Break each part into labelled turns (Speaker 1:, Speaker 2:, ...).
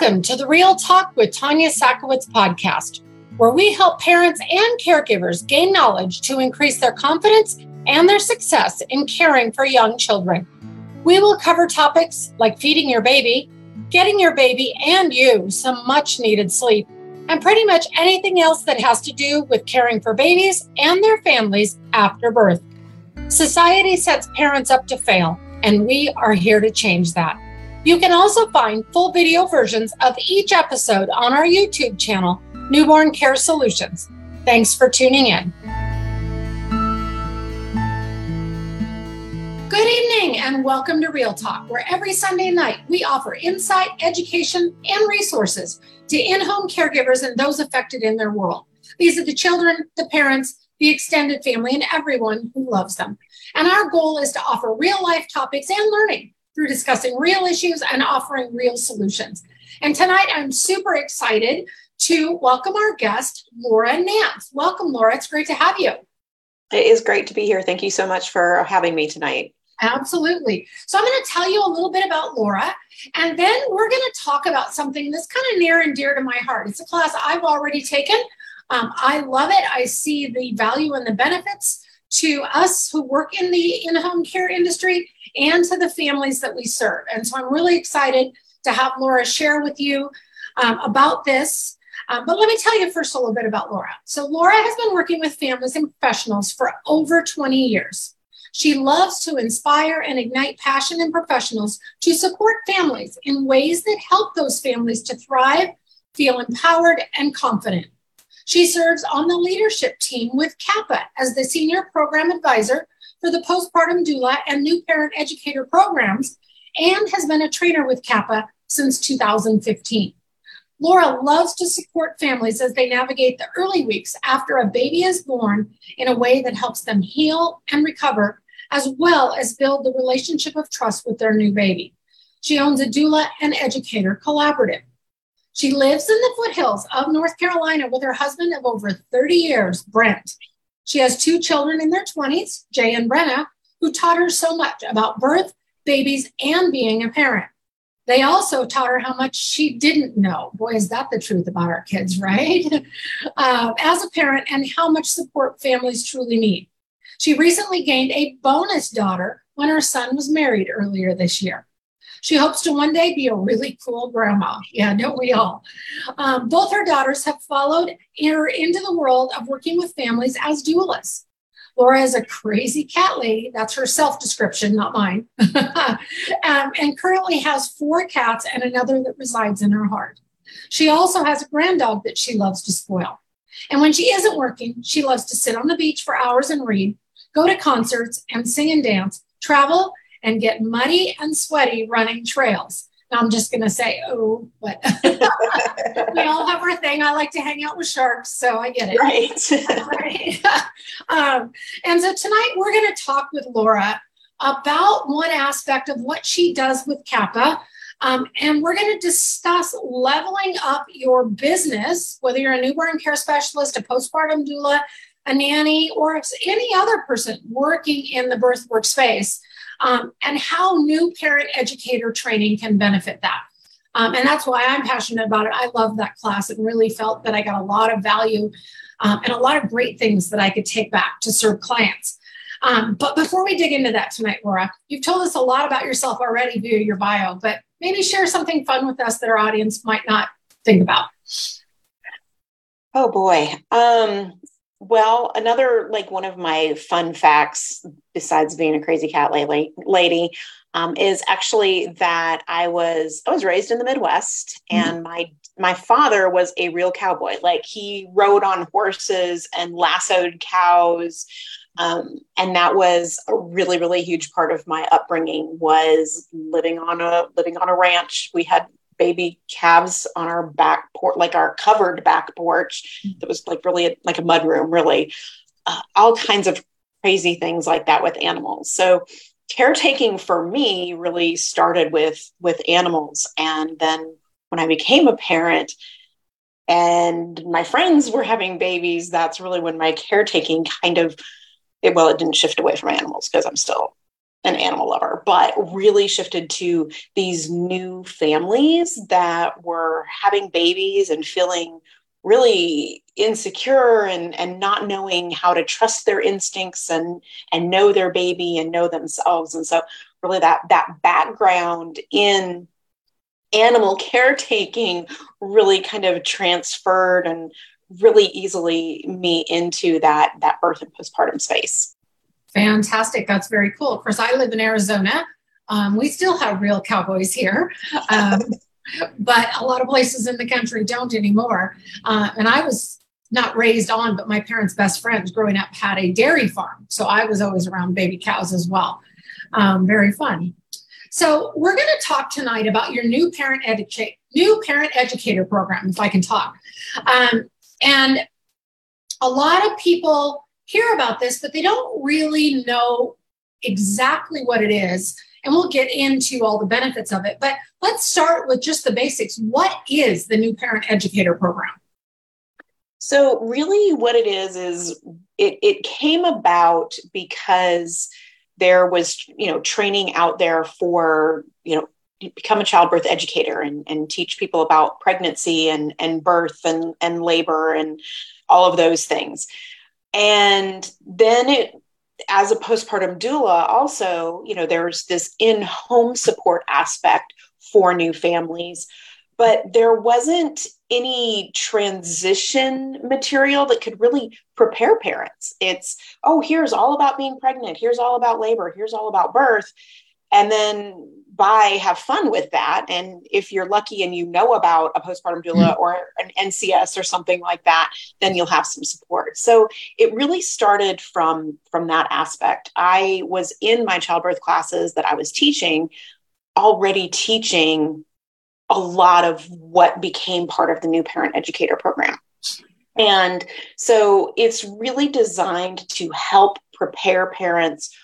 Speaker 1: Welcome to the Real Talk with Tanya Sakowitz podcast, where we help parents and caregivers gain knowledge to increase their confidence and their success in caring for young children. We will cover topics like feeding your baby, getting your baby and you some much needed sleep, and pretty much anything else that has to do with caring for babies and their families after birth. Society sets parents up to fail, and we are here to change that. You can also find full video versions of each episode on our YouTube channel, Newborn Care Solutions. Thanks for tuning in. Good evening and welcome to Real Talk, where every Sunday night we offer insight, education, and resources to in home caregivers and those affected in their world. These are the children, the parents, the extended family, and everyone who loves them. And our goal is to offer real life topics and learning through discussing real issues and offering real solutions. And tonight I'm super excited to welcome our guest, Laura Nance. Welcome, Laura. It's great to have you.
Speaker 2: It is great to be here. Thank you so much for having me tonight.
Speaker 1: Absolutely. So, I'm going to tell you a little bit about Laura, and then we're going to talk about something that's kind of near and dear to my heart. It's a class I've already taken. Um, I love it. I see the value and the benefits to us who work in the in home care industry and to the families that we serve. And so, I'm really excited to have Laura share with you um, about this. Um, but let me tell you first a little bit about Laura. So, Laura has been working with families and professionals for over 20 years. She loves to inspire and ignite passion in professionals to support families in ways that help those families to thrive, feel empowered, and confident. She serves on the leadership team with CAPPA as the senior program advisor for the postpartum doula and new parent educator programs and has been a trainer with CAPPA since 2015. Laura loves to support families as they navigate the early weeks after a baby is born in a way that helps them heal and recover, as well as build the relationship of trust with their new baby. She owns a doula and educator collaborative. She lives in the foothills of North Carolina with her husband of over 30 years, Brent. She has two children in their 20s, Jay and Brenna, who taught her so much about birth, babies, and being a parent. They also taught her how much she didn't know. Boy, is that the truth about our kids, right? uh, as a parent, and how much support families truly need. She recently gained a bonus daughter when her son was married earlier this year. She hopes to one day be a really cool grandma. Yeah, don't we all? Um, both her daughters have followed her into the world of working with families as doulas. Laura is a crazy cat lady. That's her self description, not mine. um, and currently has four cats and another that resides in her heart. She also has a grand dog that she loves to spoil. And when she isn't working, she loves to sit on the beach for hours and read, go to concerts and sing and dance, travel, and get muddy and sweaty running trails. Now I'm just going to say, oh, but we all have our thing. I like to hang out with sharks, so I get it.
Speaker 2: Right.
Speaker 1: right. um, and so tonight we're going to talk with Laura about one aspect of what she does with CAPPA. Um, and we're going to discuss leveling up your business, whether you're a newborn care specialist, a postpartum doula, a nanny, or any other person working in the birth workspace um, and how new parent educator training can benefit that. Um, and that's why I'm passionate about it. I love that class and really felt that I got a lot of value um, and a lot of great things that I could take back to serve clients. Um, but before we dig into that tonight, Laura, you've told us a lot about yourself already via your bio, but maybe share something fun with us that our audience might not think about.
Speaker 2: Oh boy. Um, well, another like one of my fun facts, besides being a crazy cat lady, lady um, is actually that I was I was raised in the Midwest, mm-hmm. and my my father was a real cowboy. Like he rode on horses and lassoed cows, um, and that was a really really huge part of my upbringing. Was living on a living on a ranch. We had baby calves on our back porch, like our covered back porch that was like really a, like a mud room, really. Uh, all kinds of crazy things like that with animals. So caretaking for me really started with with animals and then when I became a parent and my friends were having babies, that's really when my caretaking kind of it, well, it didn't shift away from animals because I'm still an animal lover, but really shifted to these new families that were having babies and feeling really insecure and, and not knowing how to trust their instincts and and know their baby and know themselves. And so really that that background in animal caretaking really kind of transferred and really easily me into that that birth and postpartum space.
Speaker 1: Fantastic. That's very cool. Of course, I live in Arizona. Um, we still have real cowboys here, um, but a lot of places in the country don't anymore. Uh, and I was not raised on, but my parents' best friends growing up had a dairy farm. So I was always around baby cows as well. Um, very fun. So we're going to talk tonight about your new parent educate new parent educator program, if I can talk. Um, and a lot of people hear about this, but they don't really know exactly what it is. And we'll get into all the benefits of it. But let's start with just the basics. What is the new parent educator program?
Speaker 2: So, really, what it is is it, it came about because there was, you know, training out there for, you know, become a childbirth educator and, and teach people about pregnancy and, and birth and, and labor and all of those things. And then it, as a postpartum doula, also, you know, there's this in home support aspect for new families, but there wasn't any transition material that could really prepare parents. It's, oh, here's all about being pregnant, here's all about labor, here's all about birth. And then by have fun with that. And if you're lucky and you know about a postpartum doula mm-hmm. or an NCS or something like that, then you'll have some support. So it really started from from that aspect. I was in my childbirth classes that I was teaching already teaching a lot of what became part of the new parent educator program. And so it's really designed to help prepare parents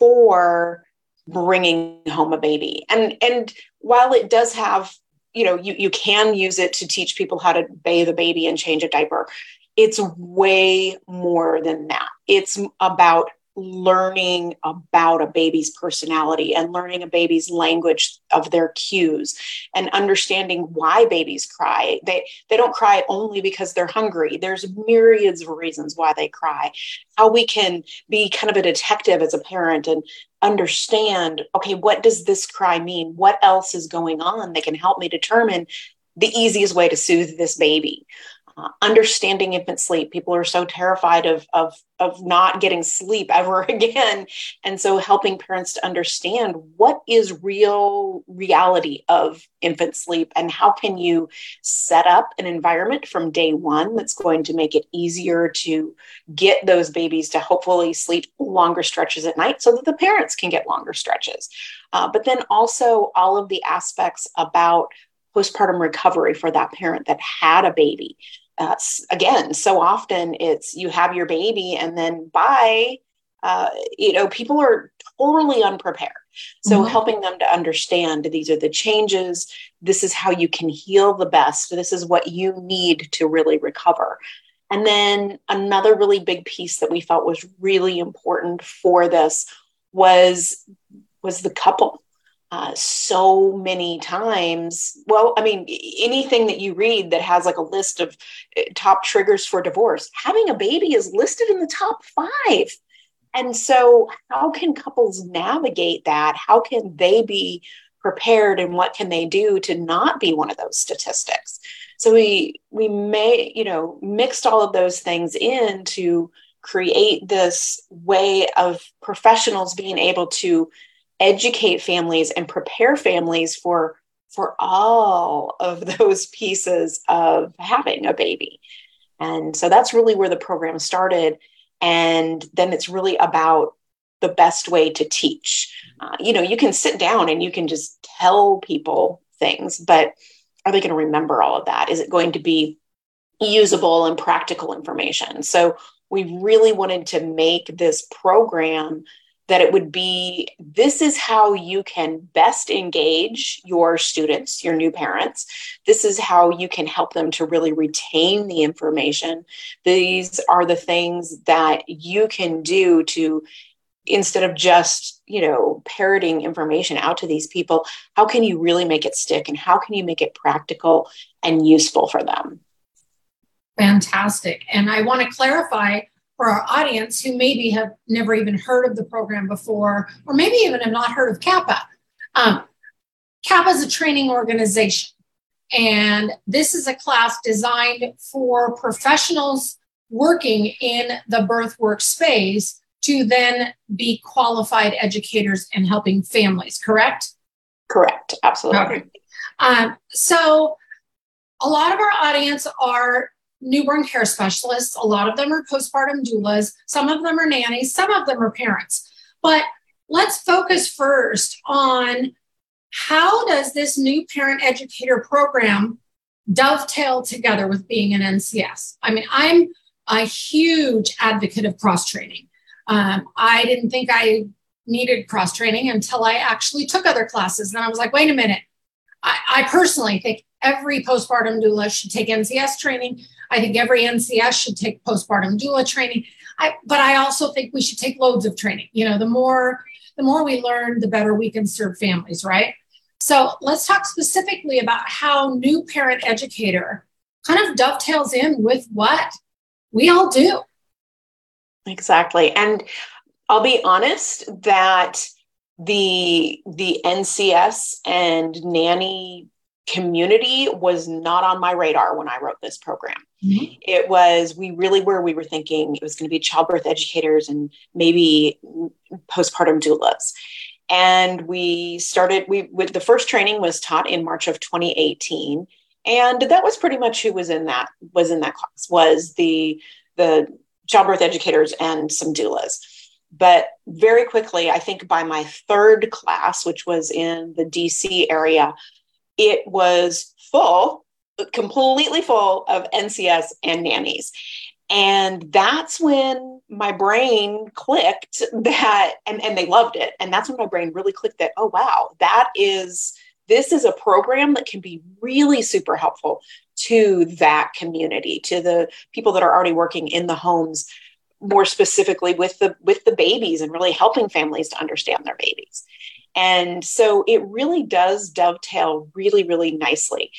Speaker 2: for bringing home a baby. And and while it does have you know you, you can use it to teach people how to bathe a baby and change a diaper it's way more than that. It's about learning about a baby's personality and learning a baby's language of their cues and understanding why babies cry. They they don't cry only because they're hungry. There's myriads of reasons why they cry. How we can be kind of a detective as a parent and understand okay what does this cry mean? What else is going on that can help me determine the easiest way to soothe this baby understanding infant sleep. People are so terrified of, of, of not getting sleep ever again. And so helping parents to understand what is real reality of infant sleep and how can you set up an environment from day one that's going to make it easier to get those babies to hopefully sleep longer stretches at night so that the parents can get longer stretches. Uh, but then also all of the aspects about postpartum recovery for that parent that had a baby uh, again, so often it's you have your baby and then by, uh, you know, people are totally unprepared. So mm-hmm. helping them to understand these are the changes. This is how you can heal the best. This is what you need to really recover. And then another really big piece that we felt was really important for this was was the couple uh, so many times. Well, I mean, anything that you read that has like a list of uh, top triggers for divorce, having a baby is listed in the top five. And so, how can couples navigate that? How can they be prepared, and what can they do to not be one of those statistics? So we we may you know mixed all of those things in to create this way of professionals being able to educate families and prepare families for for all of those pieces of having a baby. And so that's really where the program started. And then it's really about the best way to teach. Uh, you know, you can sit down and you can just tell people things, but are they going to remember all of that? Is it going to be usable and practical information? So we really wanted to make this program that it would be this is how you can best engage your students, your new parents. This is how you can help them to really retain the information. These are the things that you can do to instead of just you know parroting information out to these people how can you really make it stick and how can you make it practical and useful for them
Speaker 1: fantastic and i want to clarify for our audience who maybe have never even heard of the program before or maybe even have not heard of CAPPA um, CAPPA is a training organization and this is a class designed for professionals working in the birth work space to then be qualified educators and helping families, correct?
Speaker 2: Correct, absolutely.
Speaker 1: Okay. Um, so, a lot of our audience are newborn care specialists. A lot of them are postpartum doulas. Some of them are nannies. Some of them are parents. But let's focus first on how does this new parent educator program dovetail together with being an NCS? I mean, I'm a huge advocate of cross training. Um, I didn't think I needed cross training until I actually took other classes. And I was like, wait a minute. I, I personally think every postpartum doula should take NCS training. I think every NCS should take postpartum doula training. I, but I also think we should take loads of training. You know, the more the more we learn, the better we can serve families, right? So let's talk specifically about how new parent educator kind of dovetails in with what we all do.
Speaker 2: Exactly. And I'll be honest that the the NCS and nanny community was not on my radar when I wrote this program. Mm-hmm. It was we really were we were thinking it was going to be childbirth educators and maybe postpartum doulas. And we started we with the first training was taught in March of 2018 and that was pretty much who was in that was in that class was the the childbirth educators and some doulas. But very quickly, I think by my third class, which was in the DC area, it was full, completely full of NCS and nannies. And that's when my brain clicked that, and, and they loved it. And that's when my brain really clicked that, oh, wow, that is, this is a program that can be really super helpful to that community, to the people that are already working in the homes more specifically with the with the babies and really helping families to understand their babies and so it really does dovetail really really nicely.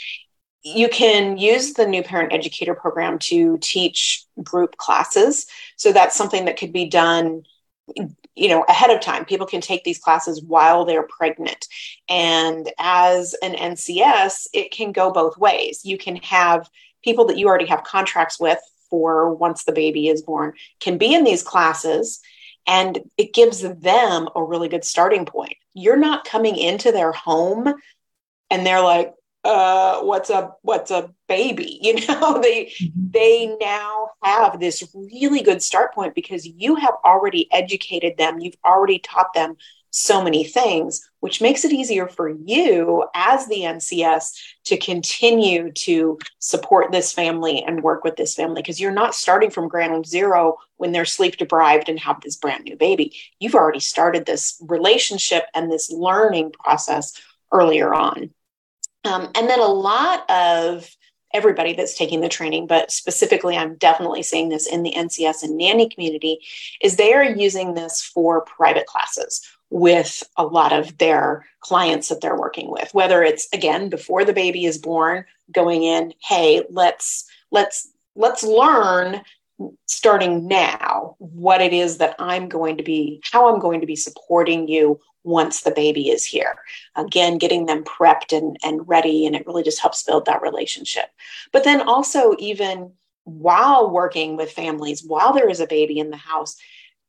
Speaker 2: You can use the new parent educator program to teach group classes. So that's something that could be done you know ahead of time. People can take these classes while they're pregnant. And as an ncs it can go both ways. You can have people that you already have contracts with for once the baby is born can be in these classes and it gives them a really good starting point. You're not coming into their home and they're like uh, what's a what's a baby? You know they mm-hmm. they now have this really good start point because you have already educated them. You've already taught them so many things which makes it easier for you as the ncs to continue to support this family and work with this family because you're not starting from ground zero when they're sleep deprived and have this brand new baby. You've already started this relationship and this learning process earlier on. Um, and then a lot of everybody that's taking the training, but specifically, I'm definitely seeing this in the NCS and nanny community, is they are using this for private classes with a lot of their clients that they're working with whether it's again before the baby is born going in hey let's let's let's learn starting now what it is that I'm going to be, how I'm going to be supporting you once the baby is here. Again, getting them prepped and, and ready, and it really just helps build that relationship. But then also, even while working with families, while there is a baby in the house,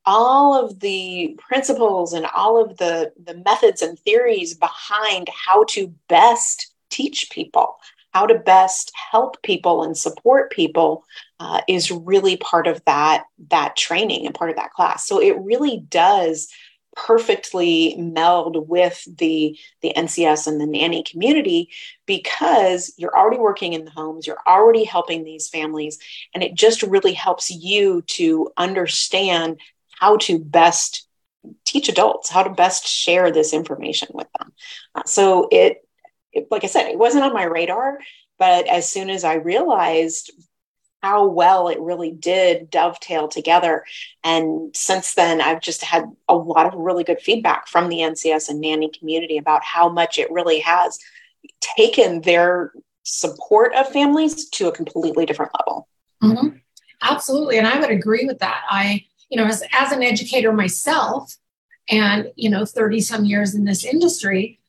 Speaker 2: all of the principles and all of the, the methods and theories behind how to best teach people how to best help people and support people uh, is really part of that that training and part of that class. So it really does perfectly meld with the the NCS and the nanny community because you're already working in the homes you're already helping these families and it just really helps you to understand how to best teach adults how to best share this information with them uh, so it it, like I said, it wasn't on my radar. But as soon as I realized how well it really did dovetail together. And since then, I've just had a lot of really good feedback from the NCS and nanny community about how much it really has taken their support of families to a completely different level.
Speaker 1: Mm-hmm. Absolutely. And I would agree with that. I, you know, as, as an educator myself, and, you know, 30 some years in this industry,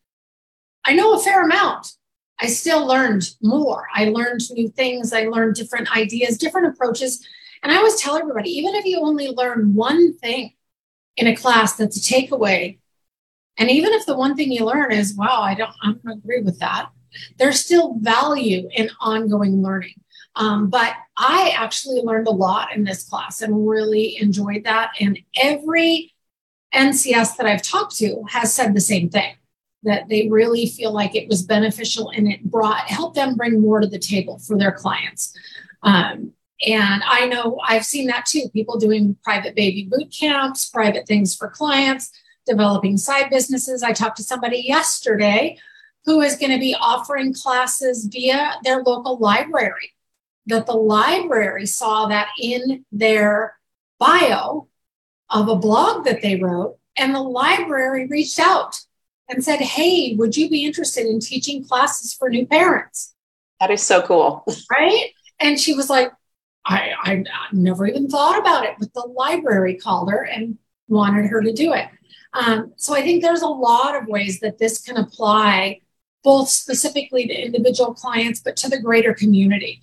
Speaker 1: I know a fair amount. I still learned more. I learned new things. I learned different ideas, different approaches. And I always tell everybody, even if you only learn one thing in a class that's a takeaway, and even if the one thing you learn is, wow, I don't, I don't agree with that, there's still value in ongoing learning. Um, but I actually learned a lot in this class and really enjoyed that. And every NCS that I've talked to has said the same thing that they really feel like it was beneficial and it brought helped them bring more to the table for their clients. Um, and I know I've seen that too. People doing private baby boot camps, private things for clients, developing side businesses. I talked to somebody yesterday who is going to be offering classes via their local library that the library saw that in their bio of a blog that they wrote, and the library reached out and said, Hey, would you be interested in teaching classes for new parents?
Speaker 2: That is so cool.
Speaker 1: Right. And she was like, I, I never even thought about it, but the library called her and wanted her to do it. Um, so I think there's a lot of ways that this can apply both specifically to individual clients, but to the greater community.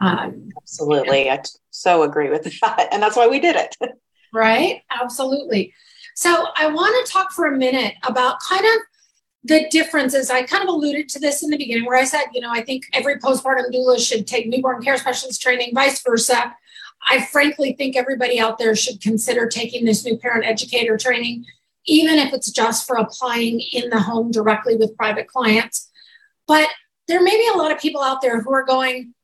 Speaker 2: Um, Absolutely. I so agree with that. And that's why we did it.
Speaker 1: right? Absolutely. So I want to talk for a minute about kind of the differences. I kind of alluded to this in the beginning where I said, you know, I think every postpartum doula should take newborn care specialist training, vice versa. I frankly think everybody out there should consider taking this new parent educator training, even if it's just for applying in the home directly with private clients. But there may be a lot of people out there who are going,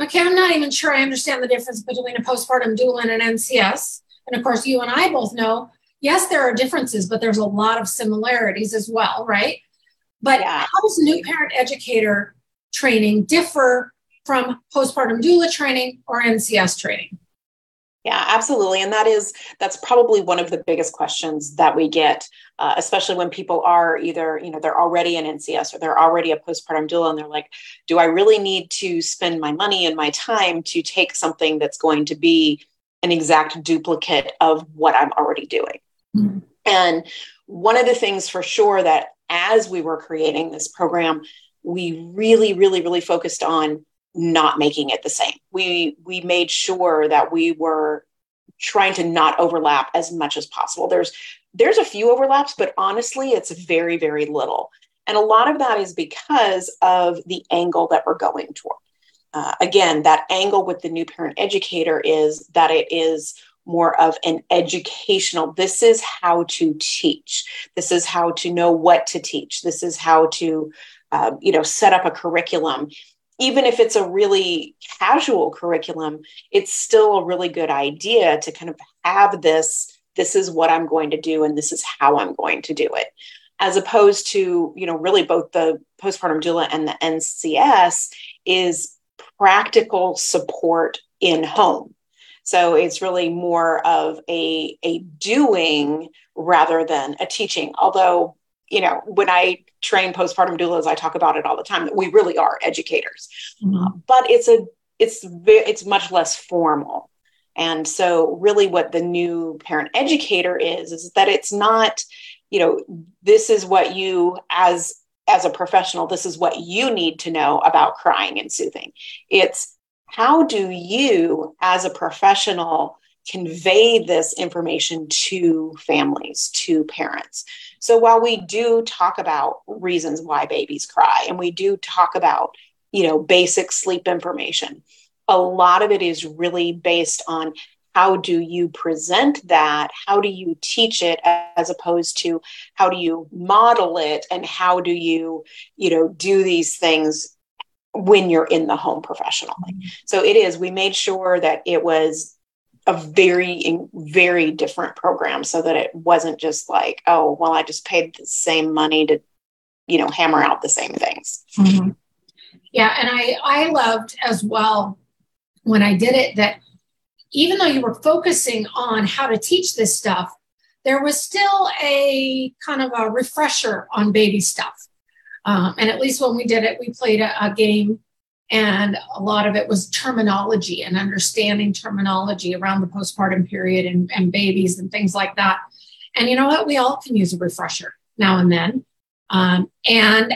Speaker 1: Okay, I'm not even sure I understand the difference between a postpartum doula and an NCS. And of course, you and I both know, yes, there are differences, but there's a lot of similarities as well, right? But yeah. how does new parent educator training differ from postpartum doula training or NCS training?
Speaker 2: Yeah, absolutely. And that is, that's probably one of the biggest questions that we get, uh, especially when people are either, you know, they're already an NCS or they're already a postpartum doula and they're like, do I really need to spend my money and my time to take something that's going to be an exact duplicate of what I'm already doing? Mm-hmm. And one of the things for sure that as we were creating this program, we really, really, really focused on not making it the same. We we made sure that we were trying to not overlap as much as possible. There's there's a few overlaps, but honestly, it's very very little. And a lot of that is because of the angle that we're going toward. Uh, again, that angle with the new parent educator is that it is more of an educational this is how to teach this is how to know what to teach this is how to uh, you know set up a curriculum even if it's a really casual curriculum, it's still a really good idea to kind of have this this is what I'm going to do and this is how I'm going to do it. As opposed to, you know, really both the postpartum doula and the NCS is practical support in home. So it's really more of a, a doing rather than a teaching. Although you know, when I train postpartum doulas, I talk about it all the time that we really are educators, mm-hmm. uh, but it's a it's it's much less formal. And so, really, what the new parent educator is is that it's not, you know, this is what you as as a professional, this is what you need to know about crying and soothing. It's how do you, as a professional, convey this information to families, to parents. So while we do talk about reasons why babies cry and we do talk about, you know, basic sleep information, a lot of it is really based on how do you present that? How do you teach it as opposed to how do you model it? And how do you you know do these things when you're in the home professionally? Mm-hmm. so it is we made sure that it was a very very different program so that it wasn't just like oh well i just paid the same money to you know hammer out the same things
Speaker 1: mm-hmm. yeah and i i loved as well when I did it that even though you were focusing on how to teach this stuff, there was still a kind of a refresher on baby stuff. Um, and at least when we did it, we played a, a game and a lot of it was terminology and understanding terminology around the postpartum period and, and babies and things like that. And you know what? We all can use a refresher now and then. Um, and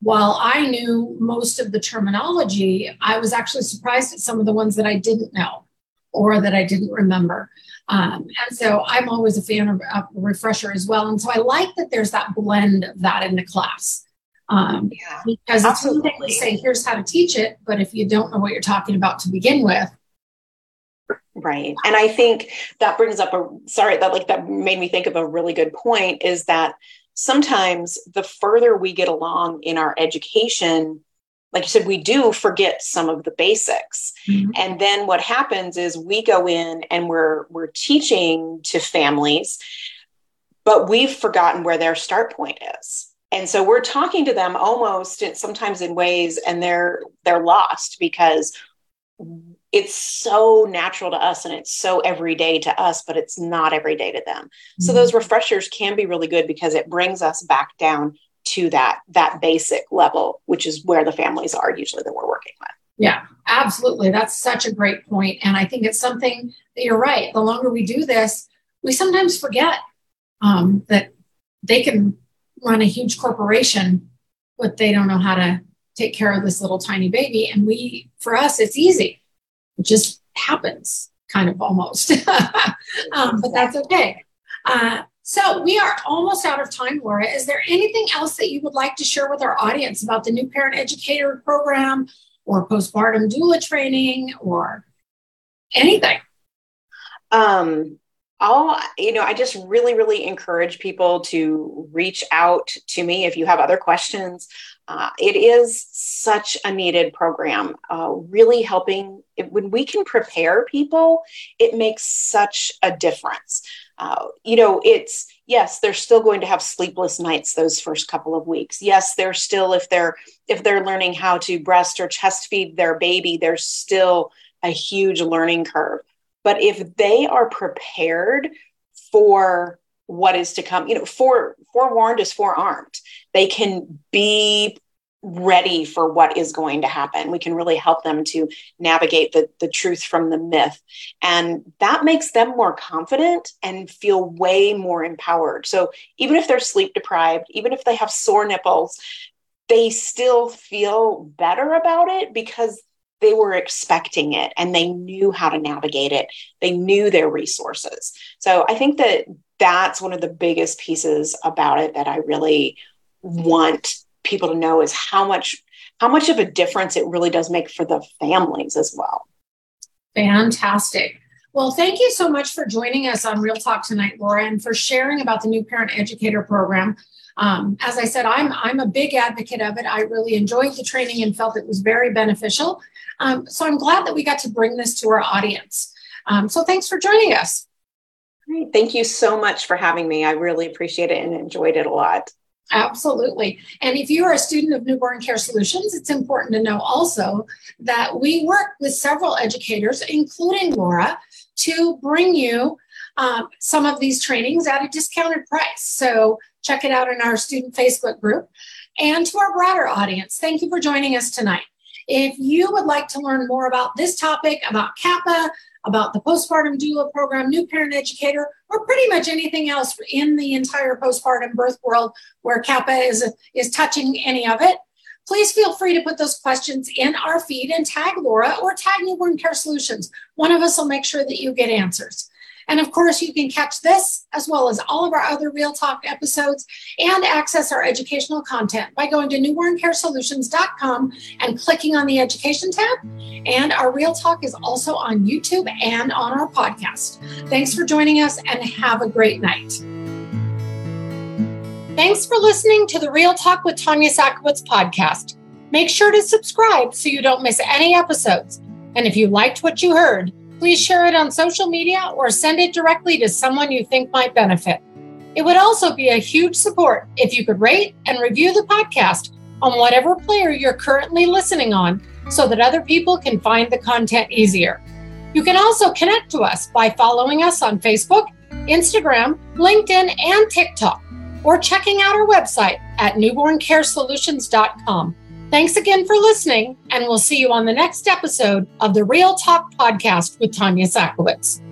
Speaker 1: while I knew most of the terminology, I was actually surprised at some of the ones that I didn't know or that I didn't remember. Um, and so I'm always a fan of, a refresher as well. And so I like that there's that blend of that in the class. Um, yeah, because it's one thing to say, here's how to teach it, but if you don't know what you're talking about to begin with,
Speaker 2: Right. And I think that brings up a sorry, that like that made me think of a really good point is that sometimes the further we get along in our education, like you said, we do forget some of the basics. Mm-hmm. And then what happens is we go in and we're we're teaching to families, but we've forgotten where their start point is. And so we're talking to them almost sometimes in ways and they're they're lost because it's so natural to us and it's so everyday to us, but it's not everyday to them. Mm-hmm. So those refreshers can be really good because it brings us back down to that that basic level, which is where the families are usually that we're working with.
Speaker 1: Yeah, absolutely. That's such a great. And I think it's something that you're right. The longer we do this, we sometimes forget um, that they can run a huge corporation, but they don't know how to take care of this little tiny baby. And we, for us, it's easy. It just happens, kind of almost. um, but that's okay. Uh, so we are almost out of time, Laura. Is there anything else that you would like to share with our audience about the new parent educator program or postpartum doula training or anything?
Speaker 2: Um, I'll, you know, I just really, really encourage people to reach out to me if you have other questions. Uh, it is such a needed program, uh, really helping. It, when we can prepare people, it makes such a difference. Uh, you know, it's yes, they're still going to have sleepless nights those first couple of weeks. Yes, they're still if they're if they're learning how to breast or chest feed their baby, there's still a huge learning curve but if they are prepared for what is to come, you know, fore, forewarned is forearmed. They can be ready for what is going to happen. We can really help them to navigate the, the truth from the myth. And that makes them more confident and feel way more empowered. So even if they're sleep deprived, even if they have sore nipples, they still feel better about it because they were expecting it and they knew how to navigate it. They knew their resources. So I think that that's one of the biggest pieces about it that I really want people to know is how much how much of a difference it really does make for the families as well.
Speaker 1: Fantastic. Well, thank you so much for joining us on Real Talk tonight, Laura, and for sharing about the new parent educator program. Um, as I said, I'm I'm a big advocate of it. I really enjoyed the training and felt it was very beneficial. Um, so I'm glad that we got to bring this to our audience. Um, so thanks for joining us.
Speaker 2: Great. Thank you so much for having me. I really appreciate it and enjoyed it a lot.
Speaker 1: Absolutely. And if you are a student of Newborn Care Solutions, it's important to know also that we work with several educators, including Laura, to bring you um, some of these trainings at a discounted price. So check it out in our student Facebook group. And to our broader audience, thank you for joining us tonight. If you would like to learn more about this topic, about CAPPA, about the postpartum doula program, new parent educator, or pretty much anything else in the entire postpartum birth world where CAPPA is, is touching any of it, please feel free to put those questions in our feed and tag Laura or tag Newborn Care Solutions. One of us will make sure that you get answers. And of course, you can catch this as well as all of our other Real Talk episodes and access our educational content by going to newborncaresolutions.com and clicking on the education tab. And our Real Talk is also on YouTube and on our podcast. Thanks for joining us and have a great night. Thanks for listening to the Real Talk with Tanya Sakowitz podcast. Make sure to subscribe so you don't miss any episodes. And if you liked what you heard, Please share it on social media or send it directly to someone you think might benefit. It would also be a huge support if you could rate and review the podcast on whatever player you're currently listening on so that other people can find the content easier. You can also connect to us by following us on Facebook, Instagram, LinkedIn, and TikTok, or checking out our website at newborncaresolutions.com. Thanks again for listening, and we'll see you on the next episode of the Real Talk Podcast with Tanya Sakowitz.